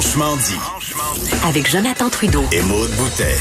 Franchement dit. Avec Jonathan Trudeau. Et Maude Boutet.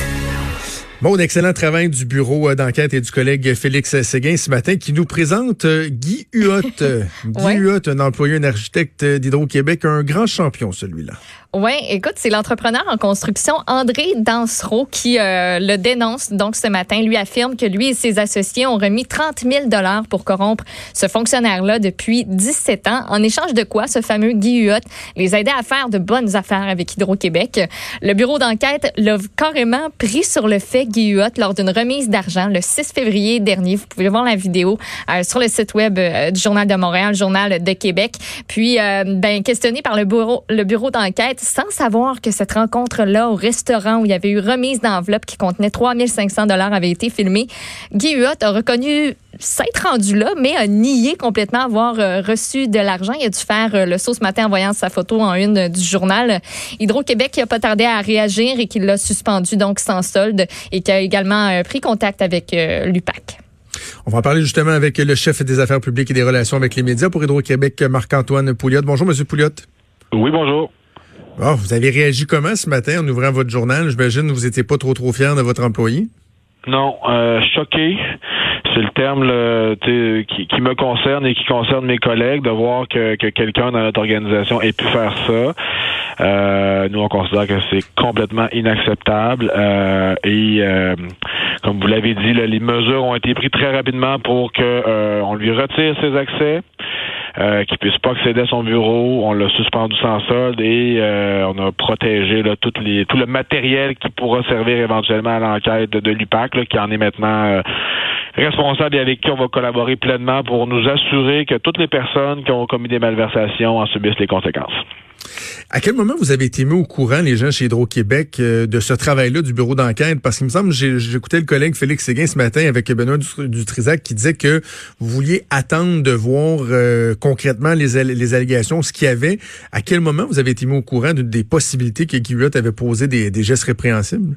Bon, excellent travail du bureau euh, d'enquête et du collègue Félix Séguin ce matin qui nous présente euh, Guy Huot. Guy Ouais. Huot, un employé, un architecte d'Hydro-Québec, un grand champion celui-là. Oui, écoute, c'est l'entrepreneur en construction André Dansereau qui euh, le dénonce donc ce matin. Lui affirme que lui et ses associés ont remis 30 000 dollars pour corrompre ce fonctionnaire-là depuis 17 ans. En échange de quoi, ce fameux Guy Huot les aidait à faire de bonnes affaires avec Hydro-Québec. Le bureau d'enquête l'a carrément pris sur le fait, Guy Huot, lors d'une remise d'argent le 6 février dernier. Vous pouvez voir la vidéo euh, sur le site web euh, du Journal de Montréal, Journal de Québec. Puis, euh, ben, questionné par le bureau, le bureau d'enquête, sans savoir que cette rencontre-là au restaurant où il y avait eu remise d'enveloppe qui contenait 3500 dollars avait été filmée, Guy Huot a reconnu s'être rendu là, mais a nié complètement avoir euh, reçu de l'argent. Il a dû faire euh, le saut ce matin en voyant sa photo en une euh, du journal. Hydro-Québec qui a pas tardé à réagir et qui l'a suspendu donc sans solde et qui a également pris contact avec l'UPAC. On va en parler justement avec le chef des affaires publiques et des relations avec les médias pour Hydro-Québec, Marc-Antoine Pouliot. Bonjour, Monsieur Pouliot. Oui, bonjour. Ah, vous avez réagi comment ce matin en ouvrant votre journal? J'imagine que vous n'étiez pas trop trop fier de votre employé. Non, euh, choqué, c'est le terme qui, qui me concerne et qui concerne mes collègues, de voir que, que quelqu'un dans notre organisation ait pu faire ça. Euh, nous, on considère que c'est complètement inacceptable. Euh, et euh, comme vous l'avez dit, là, les mesures ont été prises très rapidement pour que euh, on lui retire ses accès. Euh, qu'il puisse pas accéder à son bureau, on l'a suspendu sans solde et euh, on a protégé tout le matériel qui pourra servir éventuellement à l'enquête de, de l'UPAC, qui en est maintenant euh, responsable et avec qui on va collaborer pleinement pour nous assurer que toutes les personnes qui ont commis des malversations en subissent les conséquences. À quel moment vous avez été mis au courant, les gens chez Hydro-Québec, euh, de ce travail-là du bureau d'enquête? Parce qu'il me semble, j'écoutais le collègue Félix Séguin ce matin avec Benoît Dutr- Dutrisac qui disait que vous vouliez attendre de voir euh, concrètement les, al- les allégations, ce qu'il y avait. À quel moment vous avez été mis au courant de- des possibilités que Guy Huot avait posé des, des gestes répréhensibles?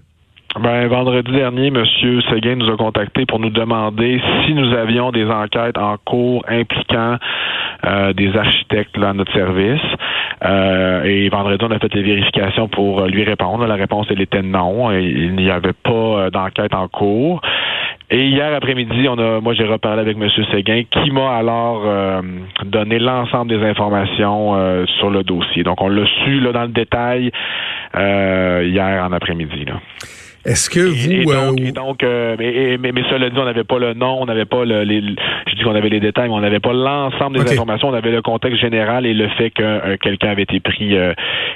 Ben, vendredi dernier, M. Seguin nous a contactés pour nous demander si nous avions des enquêtes en cours impliquant euh, des architectes là, à notre service. Euh, et vendredi, on a fait les vérifications pour lui répondre. La réponse, elle était non. Il n'y avait pas euh, d'enquête en cours. Et hier après-midi, on a, moi, j'ai reparlé avec M. Séguin, qui m'a alors euh, donné l'ensemble des informations euh, sur le dossier. Donc, on l'a su là, dans le détail euh, hier en après-midi. Là. Est-ce que Et, et vous... donc, euh, et donc, euh, mais, mais, mais cela dit, on n'avait pas le nom, on n'avait pas le, les, je dis qu'on avait les détails, mais on n'avait pas l'ensemble des informations. On avait le contexte général et le fait que euh, quelqu'un avait été pris euh,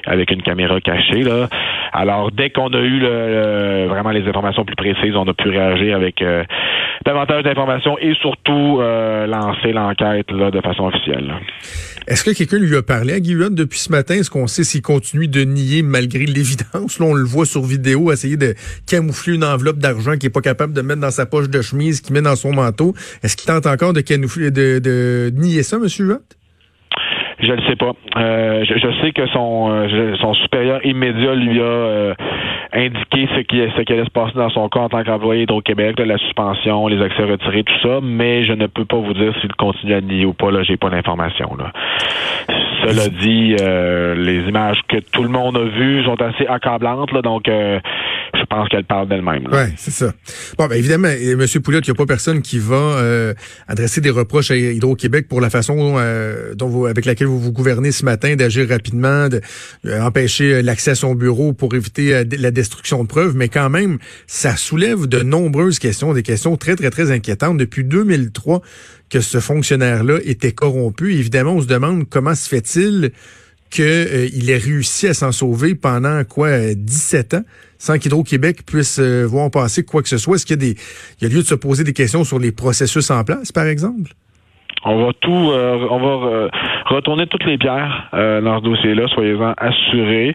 avec une caméra cachée. Là. Alors, dès qu'on a eu le, le- vraiment les informations plus précises, on a pu réagir avec euh, davantage d'informations et surtout euh, lancer l'enquête là de façon officielle. Est-ce que quelqu'un lui a parlé à Huot depuis ce matin? Est-ce qu'on sait s'il continue de nier malgré l'évidence? Là, on le voit sur vidéo essayer de camoufler une enveloppe d'argent qu'il n'est pas capable de mettre dans sa poche de chemise, qu'il met dans son manteau. Est-ce qu'il tente encore de, camoufler, de, de nier ça, M. Huot? Je ne sais pas. Euh, je, je sais que son euh, son supérieur immédiat lui a euh, indiqué ce qui ce qui allait se passer dans son cas en tant qu'employé Hydro-Québec, la suspension, les accès retirés, tout ça, mais je ne peux pas vous dire s'il continue à nier ou pas. Là, j'ai pas l'information. Là. Cela dit, euh, les images que tout le monde a vues sont assez accablantes, là, donc euh, je pense qu'elle parle d'elle-même. Oui, c'est ça. Bon, ben évidemment, M. Pouliot, il n'y a pas personne qui va euh, adresser des reproches à Hydro-Québec pour la façon euh, dont vous, avec laquelle vous vous gouvernez ce matin, d'agir rapidement, de euh, euh, l'accès à son bureau pour éviter euh, la destruction de preuves. Mais quand même, ça soulève de nombreuses questions, des questions très, très, très inquiétantes. Depuis 2003 que ce fonctionnaire-là était corrompu, évidemment, on se demande comment se fait-il qu'il ait réussi à s'en sauver pendant quoi euh, 17 ans? Sans qu'Hydro-Québec puisse euh, voir passer quoi que ce soit. Est-ce qu'il y a y a lieu de se poser des questions sur les processus en place, par exemple? On va tout, euh, on va euh, retourner toutes les pierres euh, dans ce dossier-là, soyez-en assurés.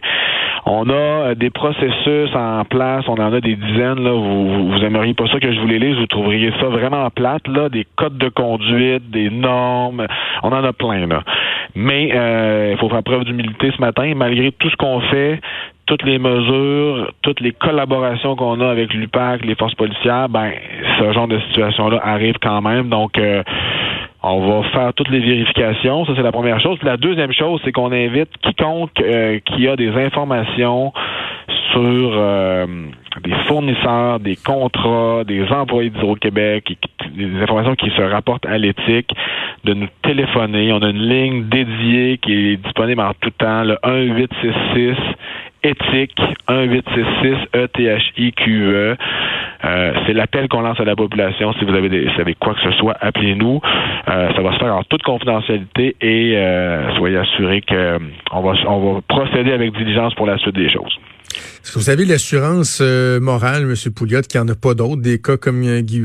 On a euh, des processus en place, on en a des dizaines. Là, vous, vous, aimeriez pas ça que je vous les lise, vous trouveriez ça vraiment plate, là, des codes de conduite, des normes, on en a plein là. Mais il faut faire preuve d'humilité ce matin, malgré tout ce qu'on fait, toutes les mesures, toutes les collaborations qu'on a avec l'UPAC, les forces policières, ben ce genre de situation-là arrive quand même. Donc euh, On va faire toutes les vérifications. Ça, c'est la première chose. La deuxième chose, c'est qu'on invite quiconque euh, qui a des informations sur euh, des fournisseurs, des contrats, des employés d'Hydro-Québec, des informations qui se rapportent à l'éthique, de nous téléphoner. On a une ligne dédiée qui est disponible en tout temps, le 1866 éthique 1866 ETHIQE. Euh, c'est l'appel qu'on lance à la population. Si vous avez, des, savez quoi que ce soit, appelez-nous. Euh, ça va se faire en toute confidentialité et euh, soyez assurés qu'on va, on va procéder avec diligence pour la suite des choses. Est-ce que vous avez l'assurance euh, morale, M. Pouliot, qu'il n'y en a pas d'autres, des cas comme euh, Guy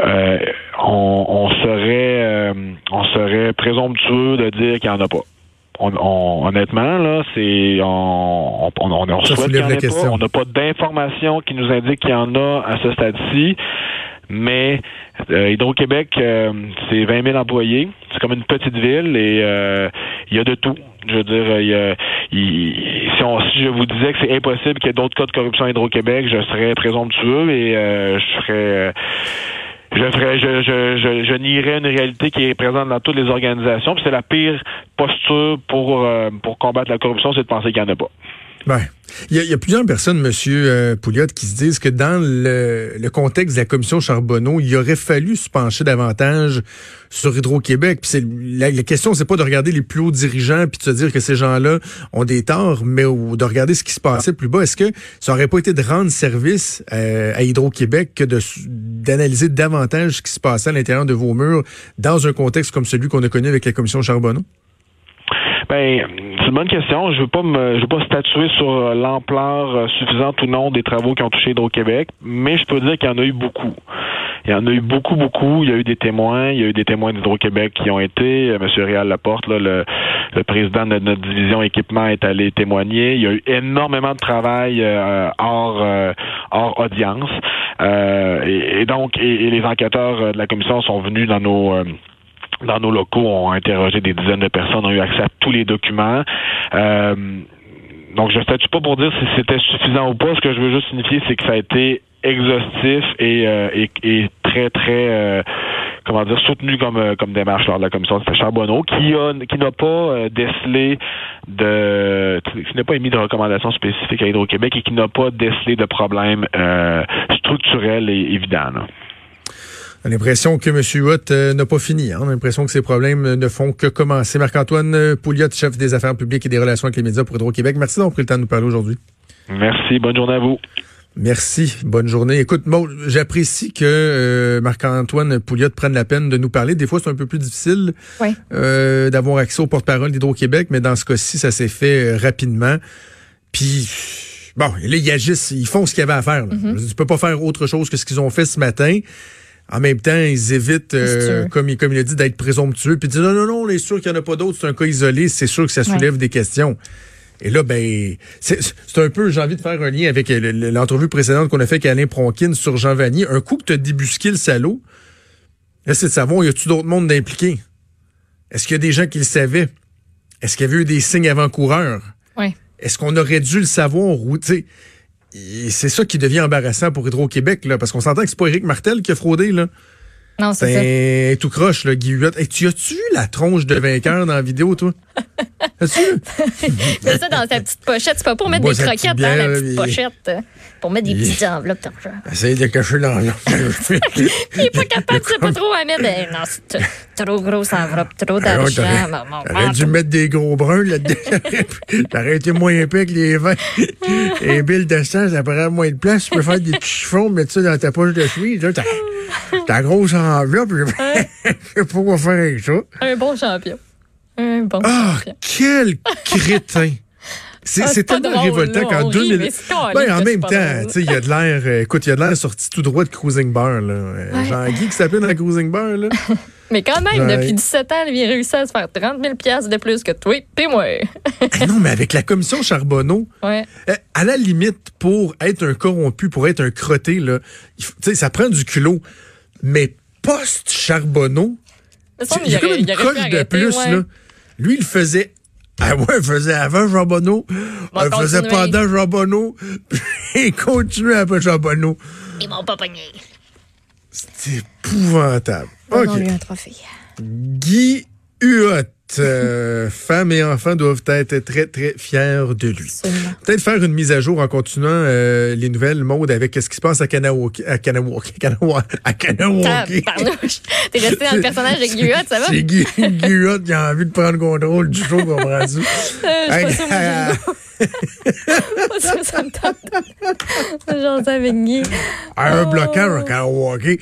euh, on, on, serait on serait présomptueux de dire qu'il n'y en a pas on, honnêtement, là, c'est on, on, on, on souhaite qu'il n'y en ait pas. On n'a pas d'informations qui nous indiquent qu'il y en a à ce stade-ci. Mais euh, Hydro-Québec, euh, c'est 20 000 employés. C'est comme une petite ville et euh, il y a de tout. Je veux dire, il y a, si, on, si je vous disais que c'est impossible qu'il y ait d'autres cas de corruption à Hydro-Québec, je serais présomptueux et je serais je ferais, je, je, je, je nierais une réalité qui est présente dans toutes les organisations. C'est la pire posture pour, euh, pour combattre la corruption, c'est de penser qu'il n'y en a pas. Ben, il y, a, plusieurs personnes, Monsieur euh, Pouliot, qui se disent que dans le, contexte de la commission Charbonneau, il aurait fallu se pencher davantage sur Hydro-Québec. Puis la, la, question, c'est pas de regarder les plus hauts dirigeants puis de se dire que ces gens-là ont des torts, mais de regarder ce qui se passait plus bas. Est-ce que ça aurait pas été de rendre service euh, à Hydro-Québec que de d'analyser davantage ce qui se passait à l'intérieur de vos murs dans un contexte comme celui qu'on a connu avec la commission Charbonneau? Ben, c'est une bonne question. Je veux pas me, je veux pas statuer sur euh, l'ampleur euh, suffisante ou non des travaux qui ont touché Hydro-Québec, mais je peux dire qu'il y en a eu beaucoup. Il y en a eu beaucoup, beaucoup. Il y a eu des témoins. Il y a eu des témoins d'Hydro-Québec qui ont été. Euh, Monsieur Réal Laporte, là, le, le, président de notre division équipement, est allé témoigner. Il y a eu énormément de travail hors, hors audience. et, donc, et, les enquêteurs de la commission sont venus dans nos dans nos locaux, ont interrogé des dizaines de personnes, ont eu accès à tous les documents. Euh, donc, je ne statue pas pour dire si c'était suffisant ou pas. Ce que je veux juste signifier, c'est que ça a été exhaustif et, euh, et, très, très, euh, comment dire, soutenu comme, comme démarche lors de la commission. C'était Charbonneau qui a, qui n'a pas décelé de, qui n'a pas émis de recommandations spécifiques à Hydro-Québec et qui n'a pas décelé de problèmes structurels et évidents. On a l'impression que M. Huot euh, n'a pas fini. Hein. On a l'impression que ces problèmes ne font que commencer. Marc-Antoine euh, Pouliot, chef des affaires publiques et des relations avec les médias pour Hydro-Québec. Merci d'avoir pris le temps de nous parler aujourd'hui. Merci. Bonne journée à vous. Merci. Bonne journée. Écoute, bon, j'apprécie que euh, Marc-Antoine Pouliot prenne la peine de nous parler. Des fois, c'est un peu plus difficile d'avoir accès au porte-parole d'Hydro-Québec, mais dans ce cas-ci, ça s'est fait rapidement. Puis, bon, là, ils agissent, ils font ce qu'il y avait à faire. Là. Mm-hmm. Je peux pas faire autre chose que ce qu'ils ont fait ce matin. En même temps, ils évitent, euh, comme, il, comme il a dit, d'être présomptueux. Puis dire non, non, non, on est sûr qu'il n'y en a pas d'autres, c'est un cas isolé, c'est sûr que ça soulève des questions. Et là, ben, c'est un peu, j'ai envie de faire un lien avec l'entrevue précédente qu'on a fait avec Alain Pronkin sur Jean Vanier. Un coup que tu as débusqué le salaud, là, c'est de savoir, y a-tu d'autres mondes d'impliqués? Est-ce qu'il y a des gens qui le savaient? Est-ce qu'il y avait eu des signes avant-coureurs? Oui. Est-ce qu'on aurait dû le savoir? sais c'est ça qui devient embarrassant pour Hydro-Québec, là, parce qu'on s'entend que c'est pas Éric Martel qui a fraudé, là. Non, c'est ça. tout croche, là, Guy Huot. tu as-tu vu la tronche de vainqueur dans la vidéo, toi? As-tu? C'est ça dans sa petite pochette. C'est pas pour mettre des croquettes dans la petite pochette. Pour mettre des petites enveloppes d'argent. Essaye de cacher l'enveloppe. Il est pas capable, tu sais pas trop à mettre. Ben, non, c'est trop grosse enveloppe, trop d'argent. T'aurais dû mettre des gros bruns là-dedans. T'aurais été moins épais que les vins. Et Bill de sang, ça prend moins de place. Tu peux faire des petits chiffons, mettre ça dans ta poche de chemise. Ta grosse enveloppe, je sais pas quoi faire avec ça. Un bon champion. Un bon ah, quel crétin! C'est ah, tellement révoltant qu'en 2000. Ben, en même temps, il y a de l'air. Euh, écoute, il y a de l'air sorti tout droit de Cruising Bar. Là. Euh, Jean-Guy qui s'appelle dans Cruising Bar. Là. mais quand même, depuis 17 ans, il a réussi à se faire 30 000 de plus que toi et moi. Ah non, mais avec la commission Charbonneau, ouais. Euh, à la limite, pour être un corrompu, pour être un crotté, là, ça prend du culot. Mais post-Charbonneau, il y a comme une coche de plus. Là. Lui, il faisait ah ouais, il faisait avant Charbonneau, il faisait pendant Charbonneau, puis il continuait après Charbonneau. Ils m'ont pas pogné. C'est épouvantable. Donnons-lui OK. un trophée. Guy Huot. euh, femmes et enfants doivent être très, très fiers de lui. Peut-être faire une mise à jour en continuant euh, les nouvelles modes avec ce qui se passe à Kanawaki. À Kanawaki. Kanawa- À. T'es resté dans le personnage de Guillaume, ça va? C'est Guy, Guy Huot qui a envie de prendre contrôle du show, comprends-tu? Euh, moi, je- ça, me tente. J'en sais avec Guy. Un Oh. blocage à Kanawaki.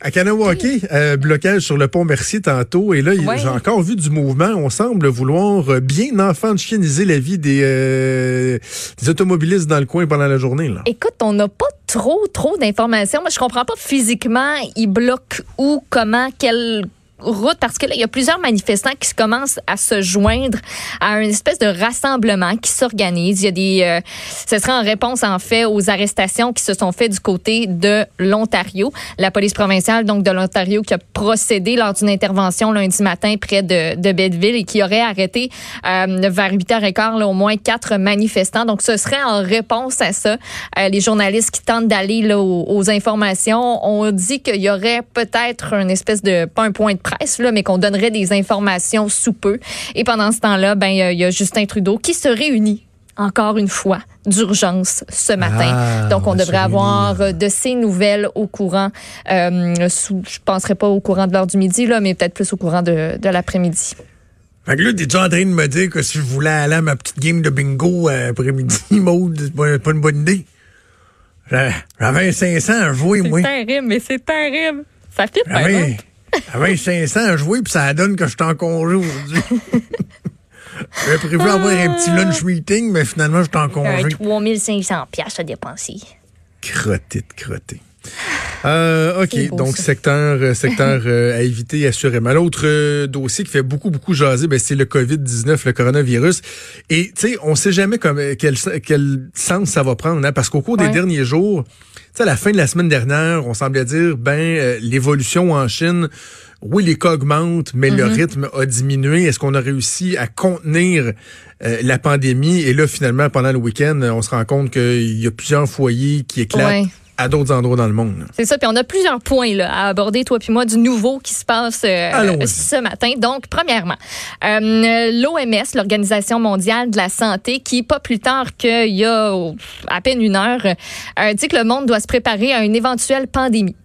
À Kanawaki, euh, blocage sur le pont Mercier tantôt. Et là, Ouais. j'ai encore vu du mouvement. On semble vouloir euh, bien enfantianiser la vie des, euh, des automobilistes dans le coin pendant la journée. Là. Écoute, on n'a pas trop, trop d'informations. Moi, je comprends pas physiquement, ils bloquent où, comment, quelle route, parce que là, il y a plusieurs manifestants qui commencent à se joindre à une espèce de rassemblement qui s'organise. Il y a des, euh, ce serait en réponse, en fait, aux arrestations qui se sont faites du côté de l'Ontario. La police provinciale, donc, de l'Ontario, qui a procédé lors d'une intervention lundi matin près de, de Belleville et qui aurait arrêté euh, vers 8h15 là, au moins quatre manifestants. Donc, ce serait en réponse à ça. Euh, les journalistes qui tentent d'aller aux, aux informations ont dit qu'il y aurait peut-être une espèce de, pas un point de presse, là, mais qu'on donnerait des informations sous peu. Et pendant ce temps-là, ben, il y a- il y a Justin Trudeau qui se réunit encore une fois d'urgence ce matin. Ah, Donc, on devrait avoir euh, de ces nouvelles au courant, euh, sous, je penserais pas au courant de l'heure du midi, là, mais peut-être plus au courant de, de l'après-midi. Fait que là, t'es-tu en train de me dire que si je voulais aller à ma petite game de bingo euh, après-midi, Maud, c'est pas, pas une bonne idée? J'a- J'avais 500 à jouer, moi. terrible, mais c'est terrible. Ça fit pas, J'avais 500 à jouer, puis ça donne que je suis en congé aujourd'hui. J'avais prévu avoir un petit lunch meeting, mais finalement, je suis en congé. 3500 pièces à dépenser. Crotté de crotté. Euh, OK, beau, donc ça. secteur euh, secteur euh, à éviter assurément. L'autre euh, dossier qui fait beaucoup beaucoup jaser, ben, c'est le Covid-19, le coronavirus. Et tu sais, on sait jamais comme, euh, quel, quel sens ça va prendre, hein, parce qu'au cours Ouais. des derniers jours, tu sais, à la fin de la semaine dernière, on semblait dire, ben, euh, l'évolution en Chine, oui, les cas augmentent, mais le Mm-hmm. rythme a diminué. Est-ce qu'on a réussi à contenir euh, la pandémie? Et là, finalement, pendant le week-end, on se rend compte qu'il y a plusieurs foyers qui éclatent Ouais. À d'autres endroits dans le monde. C'est ça, puis on a plusieurs points là, à aborder, toi puis moi, du nouveau qui se passe euh, ce matin. Donc, premièrement, euh, l'OMS, l'Organisation mondiale de la santé, qui, pas plus tard qu'il y a oh, à peine une heure, euh, dit que le monde doit se préparer à une éventuelle pandémie.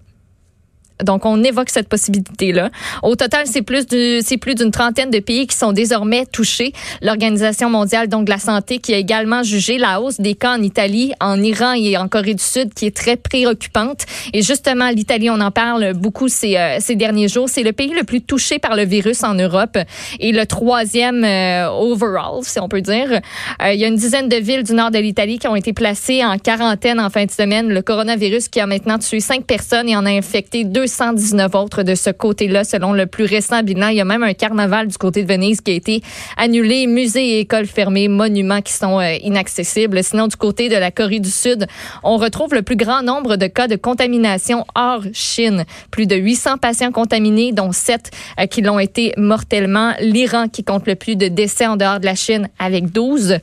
Donc, on évoque cette possibilité-là. Au total, c'est plus c'est plus d'une trentaine de pays qui sont désormais touchés. L'Organisation mondiale donc de la santé qui a également jugé la hausse des cas en Italie, en Iran et en Corée du Sud qui est très préoccupante. Et justement, l'Italie, on en parle beaucoup ces, euh, ces derniers jours. C'est le pays le plus touché par le virus en Europe et le troisième euh, overall, si on peut dire. Euh, il y a une dizaine de villes du nord de l'Italie qui ont été placées en quarantaine en fin de semaine. Le coronavirus qui a maintenant tué cinq personnes et en a infecté 219 autres de ce côté-là, selon le plus récent bilan. Il y a même un carnaval du côté de Venise qui a été annulé, musées et écoles fermées, monuments qui sont euh, inaccessibles. Sinon, du côté de la Corée du Sud, on retrouve le plus grand nombre de cas de contamination hors Chine. Plus de 800 patients contaminés, dont 7 euh, qui l'ont été mortellement. L'Iran qui compte le plus de décès en dehors de la Chine avec 12.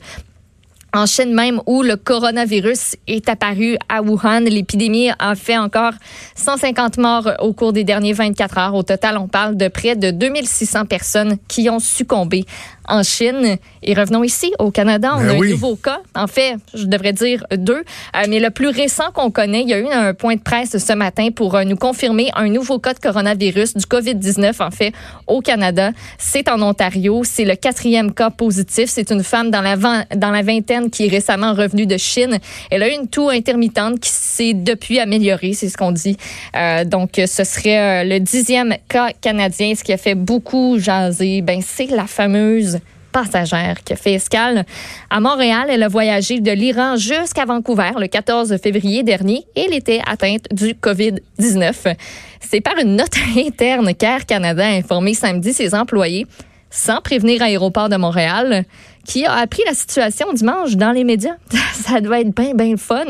En Chine même, où le coronavirus est apparu à Wuhan, l'épidémie a fait encore 150 morts au cours des derniers 24 heures. Au total, on parle de près de 2600 personnes qui ont succombé en Chine. Et revenons ici, au Canada, on Ben a oui. un nouveau cas. En fait, je devrais dire deux. Euh, mais le plus récent qu'on connaît, il y a eu un point de presse ce matin pour euh, nous confirmer un nouveau cas de coronavirus, du COVID-19, en fait, au Canada. C'est en Ontario. C'est le quatrième cas positif. C'est une femme dans la, dans la vingtaine qui est récemment revenue de Chine. Elle a eu une toux intermittente qui s'est depuis améliorée, c'est ce qu'on dit. Euh, donc, ce serait euh, le dixième cas canadien, ce qui a fait beaucoup jaser. Ben, c'est la fameuse passagère qui a fait escale à Montréal. Elle a voyagé de l'Iran jusqu'à Vancouver le 14 février dernier et elle était atteinte du COVID-19. C'est par une note interne qu'Air Canada a informé samedi ses employés sans prévenir Aéroport de Montréal, qui a appris la situation dimanche dans les médias. Ça doit être bien, bien fun.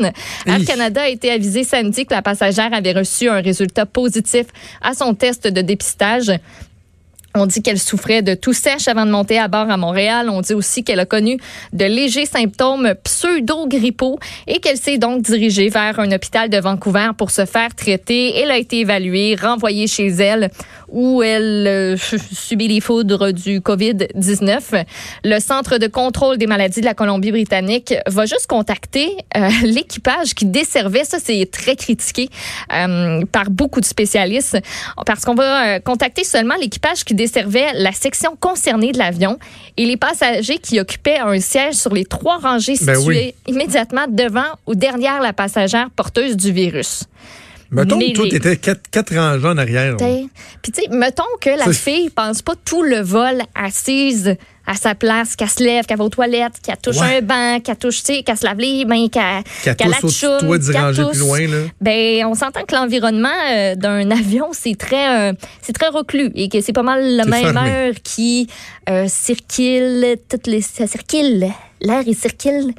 Air. Canada a été avisé samedi que la passagère avait reçu un résultat positif à son test de dépistage. On dit qu'elle souffrait de tout sèche avant de monter à bord à Montréal. On dit aussi qu'elle a connu de légers symptômes pseudo-grippaux et qu'elle s'est donc dirigée vers un hôpital de Vancouver pour se faire traiter. Elle a été évaluée, renvoyée chez elle où elle euh, subit les foudres du COVID-19. Le Centre de contrôle des maladies de la Colombie-Britannique va juste contacter euh, l'équipage qui desservait, ça c'est très critiqué euh, par beaucoup de spécialistes, parce qu'on va contacter seulement l'équipage qui desservait la section concernée de l'avion et les passagers qui occupaient un siège sur les trois rangées Ben situées immédiatement devant ou derrière la passagère porteuse du virus. Mettons que toi, t'étais quatre, quatre rangées en arrière. Puis tu sais, mettons que la fille pense pas tout le vol assise à sa place, qu'elle se lève, qu'elle va aux toilettes, qu'elle touche Ouais. un banc, qu'elle touche, tu sais, qu'elle se lave les mains, qu'elle Qu'elle toi, d'y qu'elle plus loin, là. Ben, on s'entend que l'environnement euh, d'un avion, c'est très, euh, c'est très reclus et que c'est pas mal la même fermé. heure qui euh, circule, toutes les, ça circule, l'air il circule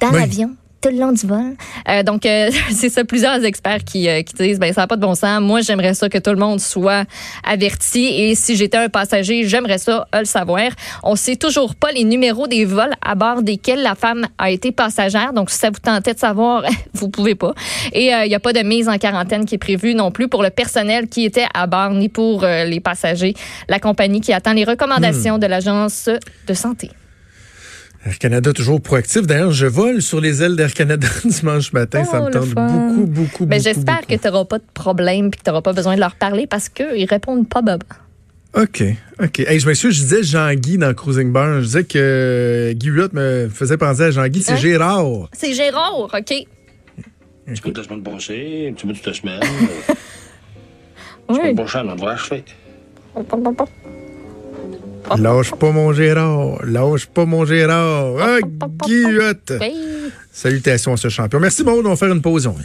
dans Oui. l'avion tout le long du vol. Euh, donc, euh, c'est ça, plusieurs experts qui, euh, qui disent, ben ça n'a pas de bon sens. Moi, j'aimerais ça que tout le monde soit averti. Et si j'étais un passager, j'aimerais ça euh, le savoir. On sait toujours pas les numéros des vols à bord desquels la femme a été passagère. Donc, si ça vous tentait de savoir, vous pouvez pas. Et euh, il n'y a pas de mise en quarantaine qui est prévue non plus pour le personnel qui était à bord, ni pour euh, les passagers. La compagnie qui attend les recommandations de l'Agence de santé. Air Canada toujours proactif. D'ailleurs, je vole sur les ailes d'Air Canada dimanche matin. ça Oh, me le tente beaucoup, beaucoup, Ben, beaucoup. j'espère que tu n'auras pas de problème et que tu n'auras pas besoin de leur parler parce qu'ils répondent pas baba. OK, OK. Hey, je m'excuse, je disais Jean-Guy dans Cruising Bar. Je disais que euh, Guy Hulotte me faisait penser à Jean-Guy. C'est Hein? Gérard. C'est Gérard, OK? Un petit peu de la semaine passée, un petit bout de cette semaine. La Oui. semaine prochaine, on devrait achever. Lâche pas mon Gérard. Lâche pas mon Gérard. Ah, Guy Hulotte. Oui. Salutations à ce champion. Merci, Maud. On va faire une pause. On.